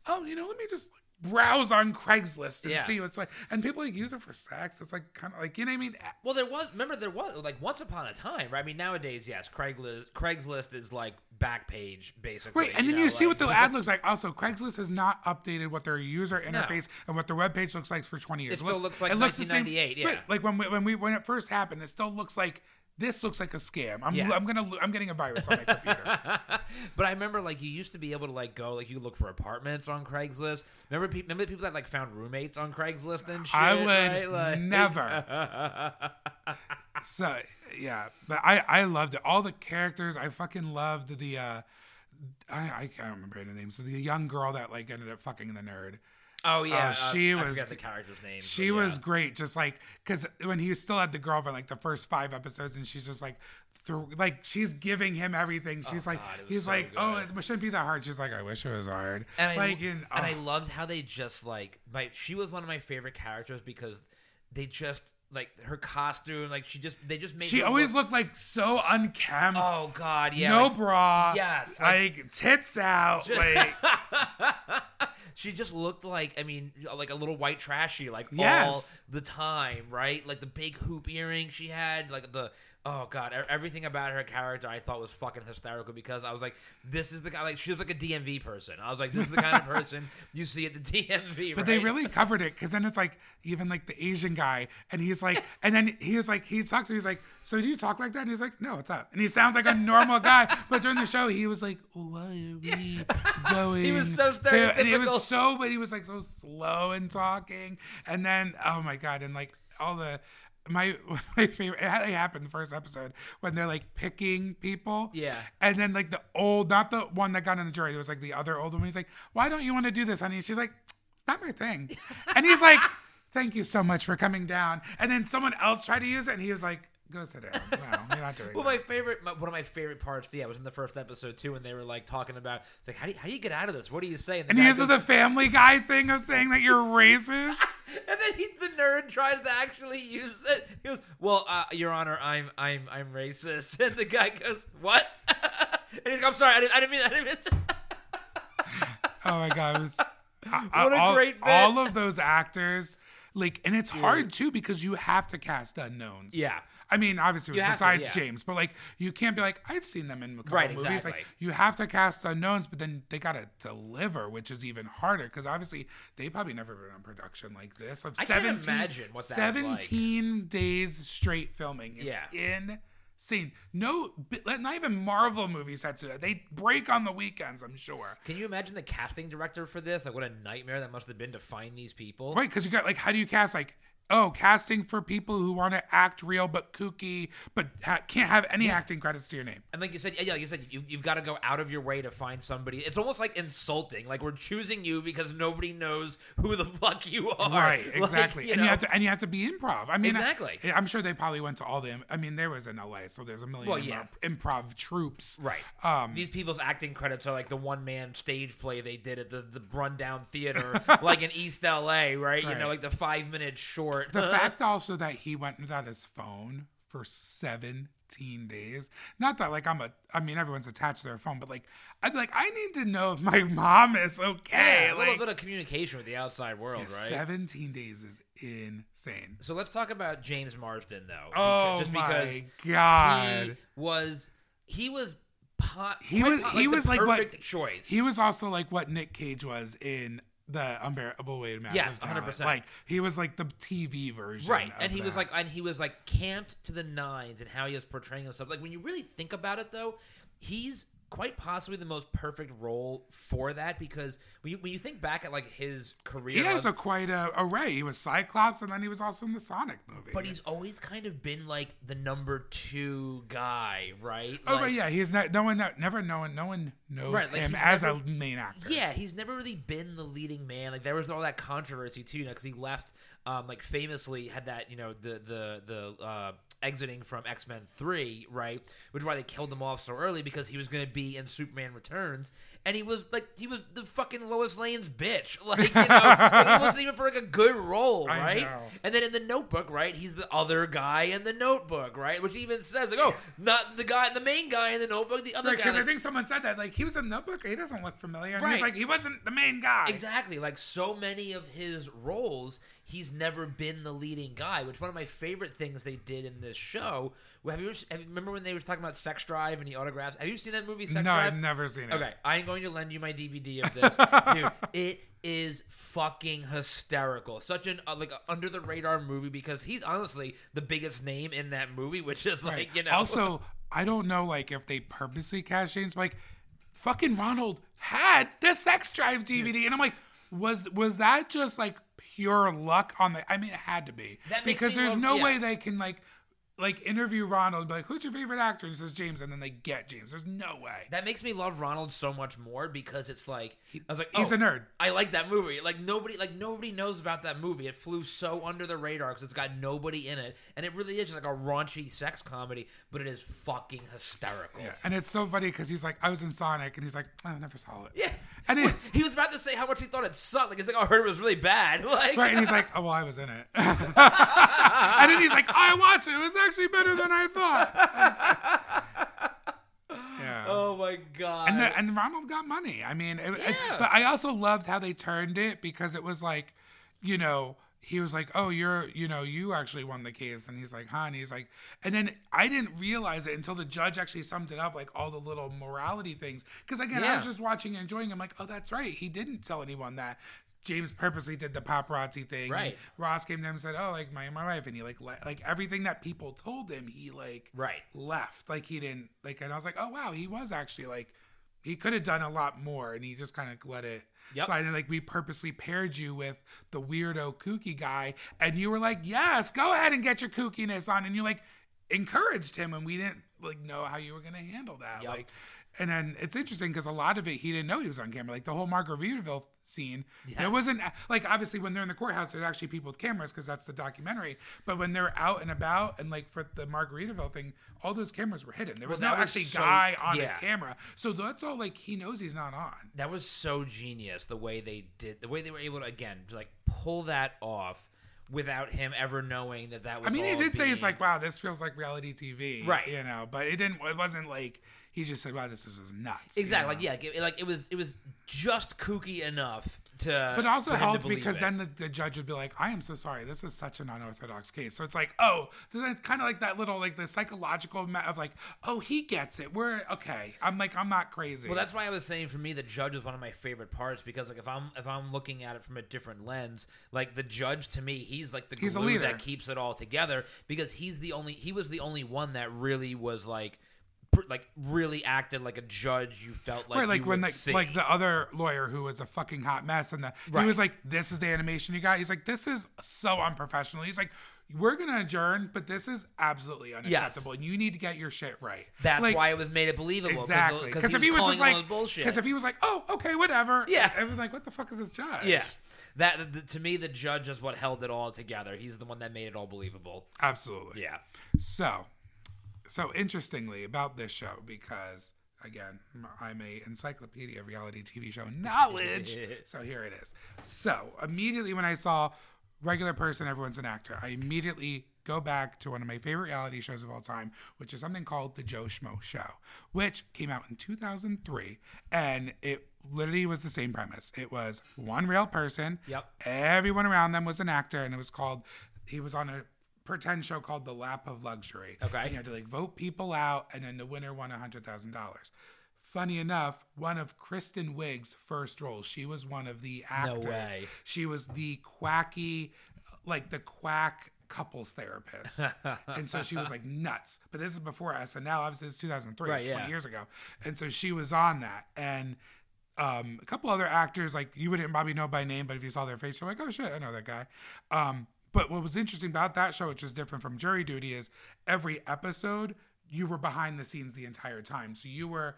oh, you know, let me just browse on Craigslist and Yeah. see what's like. And people like use it for sex. It's like kind of like you know what I mean. Well, there was. Remember, there was like once upon a time, right? I mean, nowadays, yes, Craigslist. Craigslist is like Backpage, basically. Right, and then know, you see what the ad looks like. Also, Craigslist has not updated what their user interface and what their web page looks like for 20 years. It still looks like it looks the same- 1998, yeah. right, like when we, when we when it first happened, it still looks like this looks like a scam. I'm Yeah. I'm gonna I'm getting a virus on my computer. [LAUGHS] but I remember like you used to be able to like go like you look for apartments on Craigslist. Remember, pe- remember the people that like found roommates on Craigslist and shit. I would right? Like- never. [LAUGHS] so yeah, but I I loved it. All the characters, I fucking loved the. uh I, I can't remember any names. So the young girl that like ended up fucking the nerd. Oh yeah, Uh, she I was- forget the character's name. She yeah. was great, just like because when he still had the girlfriend, like the first five episodes, and she's just like, through, like she's giving him everything. She's like, Oh, God, he's so like, oh, it shouldn't be that hard. She's like, I wish it was hard. and I, like, and, and I oh, loved how they just like my she was one of my favorite characters because they just like her costume like she just they just made she always look, looked like so unkempt. oh god yeah no like, bra. yes, like, tits out. Just- like [LAUGHS] she just looked like I mean like a little white trashy like Yes. all the time right like the big hoop earring she had like the oh god everything about her character I thought was fucking hysterical because I was like this is the guy like she was like a DMV person I was like this is the kind of [LAUGHS] person you see at the [LAUGHS] DMV But they really covered it because then it's like even like the Asian guy, and he's like, [LAUGHS] and then he was like, he talks to me, he's like, so do you talk like that? And he's like, no, what's up? And he sounds like a normal guy, but during the show, he was like, why are we going? He was so to-" and he was so, but he was like so slow in talking, and then oh my god, and like all the. My [LAUGHS] my favorite it happened the first episode when they're like picking people. Yeah. And then like the old, not the one that got on the jury, it was like the other old woman. He's like, Why don't you want to do this, honey? She's like, It's not my thing. And he's like, [LAUGHS] Thank you so much for coming down. And then someone else tried to use it, and he was like, Go sit down. No, you're not doing Well, that. my favorite, my, one of my favorite parts, yeah, was in the first episode too, when they were like talking about, it's like, how do you, how do you get out of this? What do you say? the And guy he uses goes- the Family Guy thing of saying that you're [LAUGHS] racist. [LAUGHS] and then he, the nerd tries to actually use it. He goes, "Well, uh, Your Honor, I'm I'm I'm racist." [LAUGHS] And the guy goes, "What?" and he's like, "I'm sorry, I didn't, I didn't mean, I didn't mean." To. Oh my god, it was What a all, great bit. all of those actors. Like, and it's hard too because you have to cast unknowns. Yeah. I mean, obviously, You have to, besides yeah. James, but like, you can't be like, I've seen them in a couple Right, movies. exactly. Like, you have to cast unknowns, but then they gotta deliver, which is even harder because obviously they probably never been on production like this. Of I can't 17, imagine what that was like. 17 days straight filming is Yeah. insane. No, not even Marvel movies had to. that. They break on the weekends, I'm sure. Can you imagine the casting director for this? Like, what a nightmare that must have been to find these people. Right, because you got like, how do you cast like, oh, casting for people who want to act real but kooky, but ha- can't have any acting credits to your name. And like you said, yeah, like you said, you, you've got to go out of your way to find somebody. It's almost like insulting. Like we're choosing you because nobody knows who the fuck you are. [LAUGHS] Right, Like, exactly, you and you have to and you have to be improv. I mean, Exactly. I, am sure they probably went to all the. I mean, there was in LA, so there's a million Well, improv, yeah. improv troupes. Right. Um, These people's acting credits are like the one man stage play they did at the, the rundown theater, [LAUGHS] like in East LA, right? You know, like the five minute short. The uh-huh. fact also that he went without his phone for 17 days. Not that like I'm a. I mean, everyone's attached to their phone, but like I'd be like I need to know if my [LAUGHS] mom is okay. yeah, a little like, bit of communication with the outside world, yeah, right? 17 days is insane. So let's talk about James Marsden, though. Oh just my because god. he was he was He was- po- he was like what- perfect choice. He was also like what Nick Cage was in the unbearable weight of massive Yes, 100%. Like he was like the TV version, right, and he was like, and he was like camped to the nines, and how he was portraying himself. Like when you really think about it, though, he's quite possibly the most perfect role for that because when you when you think back at like his career, he has a quite a array. He was Cyclops, and then he was also in the Sonic movie. but he's always kind of been like the number two guy, right? oh, Like- right, yeah, he's not. No one, never, no one, no one knows Right, like, him as never- a main actor. Yeah, he's never really been the leading man. Like there was all that controversy too, you know, because he left, um, like famously had that, you know, the the the uh, exiting from X Men Three, right? Which is why they killed him off so early because he was going to be in Superman Returns, and he was like he was the fucking Lois Lane's bitch, [LAUGHS] like you know, like, he wasn't even for like a good role, right? And then in the Notebook, right, he's the other guy in the Notebook, right? Which even says like, oh, not the guy, the main guy in the Notebook, the other guy. Because I think someone said that, like he was in Notebook, he doesn't look familiar. And Right. He's like he wasn't the main guy. Exactly. Like so many of his roles, he's never been the leading guy. Which one of my favorite things they did in this show. Have you, ever, have you remember when they were talking about Sex Drive and the autographs? Have you seen that movie, Sex no, Drive? I've never seen it. Okay, I am going to lend you my DVD of [LAUGHS] this, dude. It is fucking hysterical. Such an uh, like under the radar movie because he's honestly the biggest name in that movie, which is like Right. you know. Also, I don't know like if they purposely cast James, like fucking Ronald had the Sex Drive DVD, and I'm like, was was that just like pure luck on the? I mean, it had to be because there's no yeah. way they can like like interview Ronald and be like, who's your favorite actor? And he says James, and then they get James. There's no way. that makes me love Ronald so much more because it's like I was like, He's oh, a nerd. I like that movie. Like nobody, like nobody knows about that movie. It flew so under the radar because it's got nobody in it, and it really is just like a raunchy sex comedy, but it is fucking hysterical. Yeah. And it's so funny because he's like, I was in Sonic, and he's like, oh, I never saw it. Yeah. And it, [LAUGHS] he was about to say how much he thought it sucked. Like he's like, oh, I heard it was really bad. [LAUGHS] Like, Right, and he's like, "Oh well, I was in it," [LAUGHS] and then he's like, "I watched it. It was actually better than I thought." [LAUGHS] yeah. oh my god. And, the, and Ronald got money. I mean, it, it- Yeah. but I also loved how they turned it because it was like, you know, he was like, "Oh, you're, you know, you actually won the case," and he's like, "Huh?" And he's like, and then I didn't realize it until the judge actually summed it up, like all the little morality things. Because again, I was just watching and enjoying. I'm like, "Oh, that's right. He didn't tell anyone that." James purposely did the paparazzi thing. Right. Ross came to him and said, "Oh, like my my wife," and he like le- like everything that people told him, he like Right. left. Like he didn't like, and I was like, "Oh wow, he was actually like." He could have done a lot more, and he just kind of let it Yep. slide. And like we purposely paired you with the weirdo kooky guy, and you were like, "Yes, go ahead and get your kookiness on," and you're like encouraged him, and we didn't like know how you were going to handle that. Yep. Like, and then it's interesting because a lot of it he didn't know he was on camera. Like the whole Margaritaville scene, there wasn't like obviously when they're in the courthouse, there's actually people with cameras because that's the documentary. But when they're out and about and like for the Margaritaville thing, all those cameras were hidden. There was Well, no was actually so- guy on yeah. a camera, so that's all like he knows he's not on. that was so genius the way they did the way they were able to again to like pull that off without him ever knowing that that was I mean, he did say it's like, wow, this feels like reality TV, Right. You know, but it didn't. It wasn't like he just said, wow, this is nuts. you exactly know? like yeah like it, like it was it was just kooky enough to But also for him to helped because it. then the, the judge would be like, I am so sorry. This is such an unorthodox case. So it's like, oh, so then it's kind of like that little, like the psychological ma- of like, oh, he gets it. We're okay. I'm like, I'm not crazy. Well, that's why I was saying for me, the judge is one of my favorite parts because like if I'm if I'm looking at it from a different lens, like the judge to me, he's like the He's glue that keeps it all together because he's the only he was the only one that really was like like really acted like a judge. You felt like right, like when like see. like the other lawyer who was a fucking hot mess, and the, Right. he was like, "This is the animation you got." He's like, "This is so unprofessional." He's like, "We're gonna adjourn, but this is absolutely unacceptable, and you need to get your shit right." That's Like, why it was made it believable. Exactly. Because if he was just like, bullshit. because if he was like, "Oh, okay, whatever," Yeah. everyone's like, "What the fuck is this judge?" yeah, that th- to me, the judge is what held it all together. He's the one that made it all believable. absolutely. Yeah. So, so interestingly about this show, because again, I'm a encyclopedia of reality TV show knowledge. [LAUGHS] so here it is. So immediately when I saw regular person, everyone's an actor, I immediately go back to one of my favorite reality shows of all time, which is something called The Joe Schmo Show, which came out in 2003, and it literally was the same premise. It was one real person. Yep. Everyone around them was an actor, and it was called. He was on a pretend show called The Lap of Luxury. Okay. And you had to like vote people out, and then the winner won a hundred thousand dollars. Funny enough, one of Kristen Wiig's first roles, she was one of the actors. No way. She was the quacky, like the quack couples therapist. [LAUGHS] and so she was like nuts. But this is before SNL. Obviously, it's 2003, Right, it's 20 yeah. years ago. And so she was on that. And um, a couple other actors, like you wouldn't probably know by name, but if you saw their face, you're like, oh shit, I know that guy. Um, but what was interesting about that show, which is different from Jury Duty, is every episode you were behind the scenes the entire time. So you were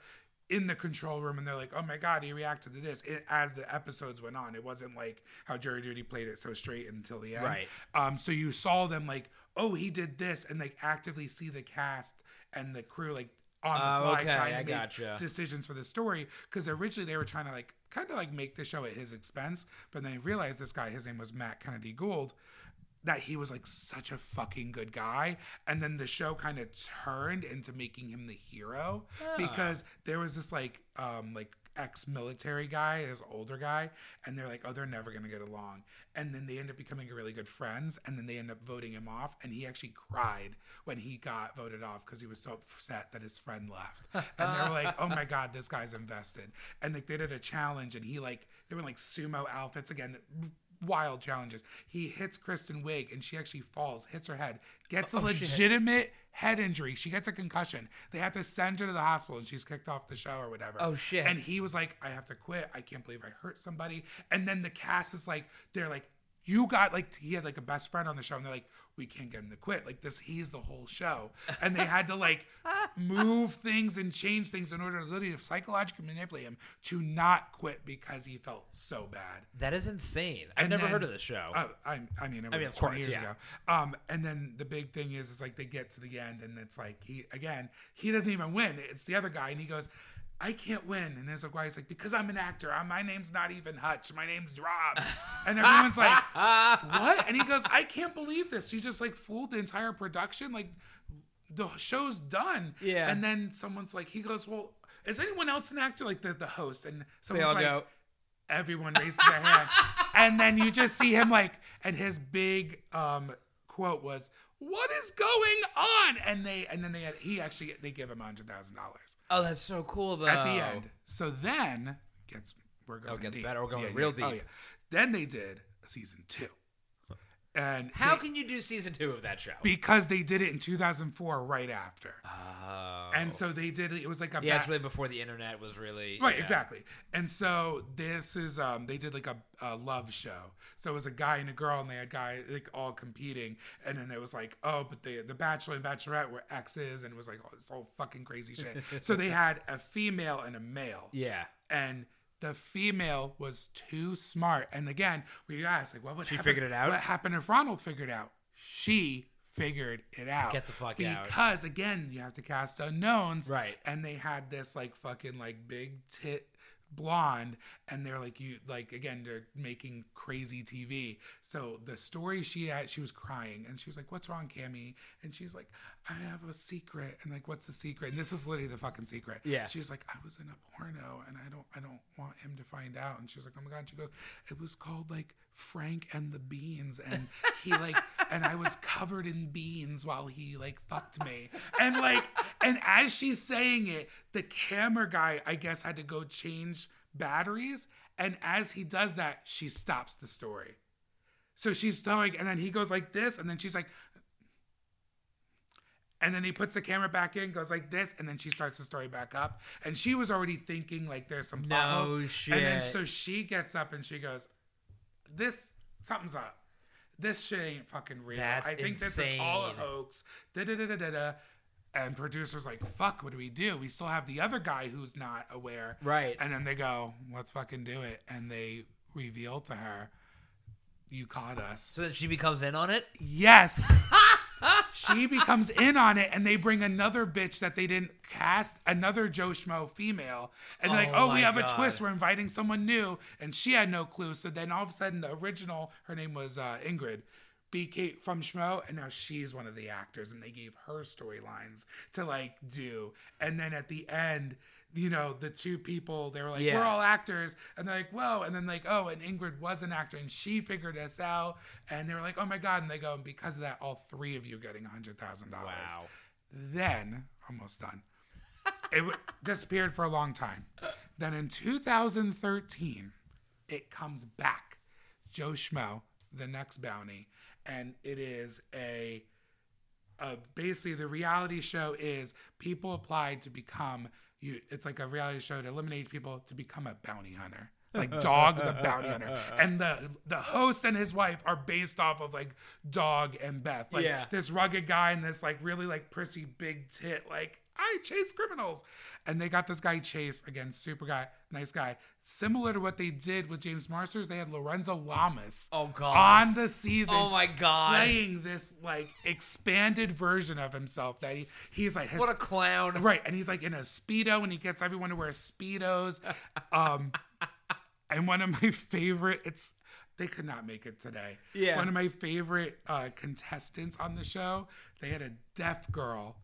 in the control room and they're like, oh my God, he reacted to this it, as the episodes went on. It wasn't like how Jury Duty played it so straight until the end. Right. Um, so you saw them like, oh, he did this, and like actively see the cast and the crew like on the Oh, fly okay, trying to I make gotcha. decisions for the story because originally they were trying to like kind of like make the show at his expense, but then they realized this guy, his name was Matt Kennedy Gould, that he was like such a fucking good guy, and then the show kind of turned into making him the hero because there was this like um like ex-military guy, this older guy, and they're like, oh, they're never gonna get along, and then they end up becoming really good friends, and then they end up voting him off, and he actually cried when he got voted off because he was so upset that his friend left, [LAUGHS] and they're like, oh my god, this guy's invested, and like they did a challenge, and he like they were in, like sumo outfits again. Wild challenges. He hits Kristen Wiig and she actually falls, hits her head, gets a Oh, oh shit. legitimate head injury. She gets a concussion. They have to send her to the hospital and she's kicked off the show or whatever. Oh, shit. And he was like, I have to quit. I can't believe I hurt somebody. And then the cast is like, they're like, you got like he had like a best friend on the show and they're like we can't get him to quit like this he's the whole show and they had to like [LAUGHS] move things and change things in order to literally psychologically manipulate him to not quit because he felt so bad That is insane. I've and never then- heard of the show. Uh, I, I mean, it was mean, 20 course, years yeah. ago. Um, and then the big thing is, is like they get to the end, and it's like he again, he doesn't even win. It's the other guy, and he goes, "I can't win." And there's a guy, he's like, "Because I'm an actor. i my name's not even Hutch. My name's Rob." And everyone's like, [LAUGHS] "What?" And he goes, "I can't believe this. You just like fooled the entire production. Like the show's done." Yeah. And then someone's like, he goes, "Well." Is anyone else an actor like the, the host? And someone's like, go. everyone raises their hand [LAUGHS] and then you just see him like and his big um quote was what is going on and they and then they had, he actually they give him a hundred thousand dollars Oh, that's so cool though. at the end so then gets we're going Oh, gets deep. better. We're going Yeah, real yeah. Oh, yeah. then they did season two and How they- can you do season two of that show? because they did it in 2004 right after oh. and so they did it it was like a yeah, ba- it's really before the internet was really Right, yeah. exactly. And so this is um they did like a, a love show. So it was a guy and a girl and they had guy like all competing and then it was like, oh, but the the bachelor and bachelorette were exes and it was like all this whole fucking crazy shit. [LAUGHS] so they had a female and a male. Yeah. And the female was too smart. And again, we asked like what would She happen- figured it out? What happened if Ronald figured out? She figured it out. Get the fuck out. Because again, you have to cast unknowns Right. and they had this like fucking like big tit blonde and they're like you like again they're making crazy tv so the story she had she was crying and she was like what's wrong cami? And she's like i have a secret. And like what's the secret? And this is literally the fucking secret. Yeah. she's like i was in a porno and i don't i don't want him to find out. And she's like oh my god and she goes it was called like frank and the beans and he like [LAUGHS] and i was covered in beans while he like fucked me and like and as she's saying it the camera guy i guess had to go change batteries and as he does that she stops the story so she's telling and then he goes like this and then she's like and then he puts the camera back in, goes like this, and then she starts the story back up. And she was already thinking like there's some No holes. And then so she gets up and she goes, "This something's up. This shit ain't fucking real. That's I think this is all a hoax." Da da da da da da. And producers like, "Fuck, what do we do? We still have the other guy who's not aware." Right. And then they go, "Let's fucking do it." And they reveal to her, "You caught us." So that she becomes in on it. Yes. [LAUGHS] she becomes in on it, and they bring another bitch that they didn't cast, another Joe Schmo female, and they're like, Oh "Oh, we have God. a twist. We're inviting someone new," and she had no clue. So then all of a sudden, the original, her name was uh, Ingrid, became from Schmo, and now she's one of the actors, and they gave her storylines to like do, and then at the end. You know, the two people, they were like, Yeah. we're all actors. And they're like, whoa. And then, like, oh, and Ingrid was an actor and she figured us out. And they were like, oh my God. And they go, and because of that, all three of you getting $100,000. Wow. Then, almost done, [LAUGHS] it w- disappeared for a long time. Then in 2013, it comes back. Joe Schmo, the next bounty. And it is a uh, basically the reality show is people applied to become you it's like a reality show to eliminate people to become a bounty hunter like Dog the Bounty Hunter. [LAUGHS] And the the host and his wife are based off of like Dog and Beth. Like Yeah. this rugged guy and this like really like prissy big tit, like I chase criminals. And they got this guy Chase, again, super guy, nice guy. Similar to what they did with James Marsters, they had Lorenzo Lamas Oh, God. on the season Oh my god. playing this like expanded version of himself that he, he's like his, What a clown. right and he's like in a speedo and he gets everyone to wear speedos [LAUGHS] um and one of my favorite it's they could not make it today Yeah. one of my favorite uh contestants on the show they had a deaf girl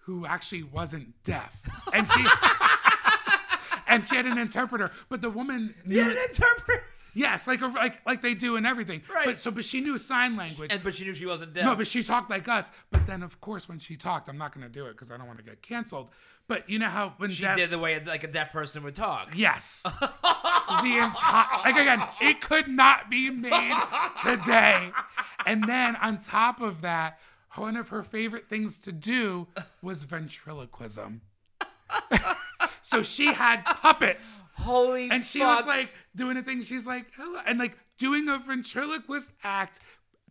who actually wasn't deaf and she [LAUGHS] and she had an interpreter but the woman knew, Yeah, an interpreter. yes like like like they do in everything Right. but so but she knew sign language And but she knew she wasn't deaf. no, but she talked like us. But then, of course, when she talked, I'm not going to do it because I don't want to get canceled. But you know how when she deaf, did the way like a deaf person would talk. yes, the entire like again, it could not be made today. And then on top of that, one of her favorite things to do was ventriloquism. [LAUGHS] so she had puppets. Holy And she fuck. was like doing a thing. She's like, Hello, and like doing a ventriloquist act,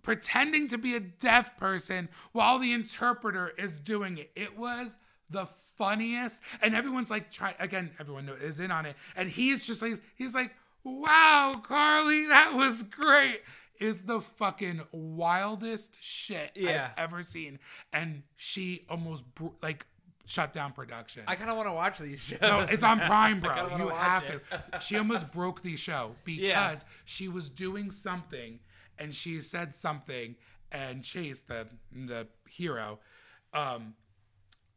pretending to be a deaf person while the interpreter is doing it. It was the funniest. And everyone's like, try again, everyone is in on it. And he's just like, he's like, wow, Carly, that was great. Is the fucking wildest shit Yeah. I've ever seen. And she almost like shut down production. I kind of want to watch these shows. No, it's on Prime, [LAUGHS] bro. You have to. [LAUGHS] She almost broke the show because Yeah. she was doing something and she said something and Chase, the the hero, um,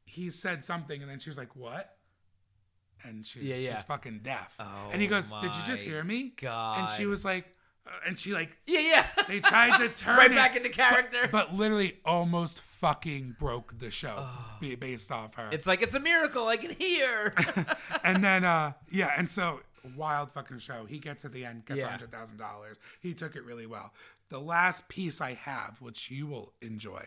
he said something and then she was like, "What?" And she, Yeah, she's yeah. fucking deaf. Oh and he goes, "Did you just hear me?" God. And she was like, uh, and she like yeah, yeah. they tried to [LAUGHS] turn right it, back into character. but literally almost fucking broke the show be- based off her. it's like it's a miracle. I can hear. [LAUGHS] and then uh yeah and so wild fucking show he gets at the end gets a Yeah. hundred thousand dollars he took it really well the last piece i have which you will enjoy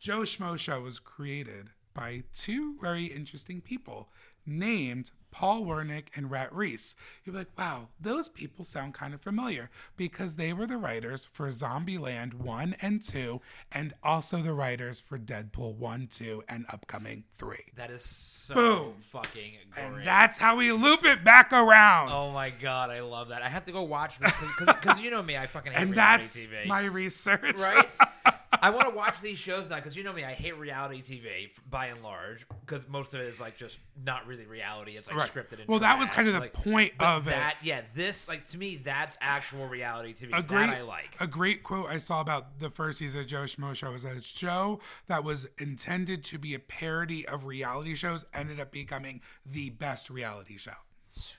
joe schmo show was created by two very interesting people named Paul Wernick and Rhett Reese. You're like, wow, those people sound kind of familiar because they were the writers for Zombieland 1 and 2, and also the writers for Deadpool 1, 2, and upcoming 3. that is so Boom. fucking great. And that's how we loop it back around. Oh my god, I love that. I have to go watch this because you know me, I fucking hate and that's TV. my research. right? [LAUGHS] I want to watch these shows now because you know me, I hate reality TV by and large because most of it is like just not really reality. It's like Right. scripted. And Well, that was kind of the Like, point of that. it. Yeah, this like to me, that's actual reality TV. A great, that I like. a great quote I saw about the first season of Joe Schmo Show was a show that was intended to be a parody of reality shows ended up becoming the best reality show.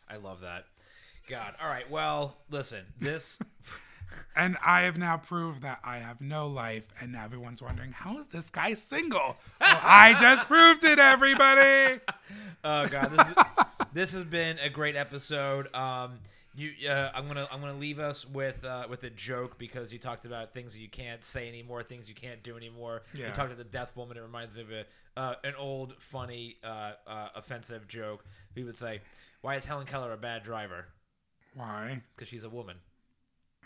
I love that. God. All right. Well, listen. This. [LAUGHS] And I have now proved that I have no life, and everyone's wondering how is this guy single? Well, I just proved it, everybody. [LAUGHS] Oh god, this is, this has been a great episode. Um, you, uh, I'm gonna I'm gonna leave us with uh, with a joke because you talked about things that you can't say anymore, things you can't do anymore. You talked about the death woman. It reminds me of a uh, an old, funny, uh, uh, offensive joke. We would say, "Why is Helen Keller a bad driver? Why? Because she's a woman."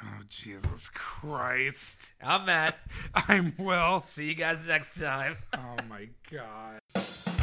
Oh, Jesus Christ. I'm Matt. [LAUGHS] I'm Will. See you guys next time. Oh, my God. [LAUGHS]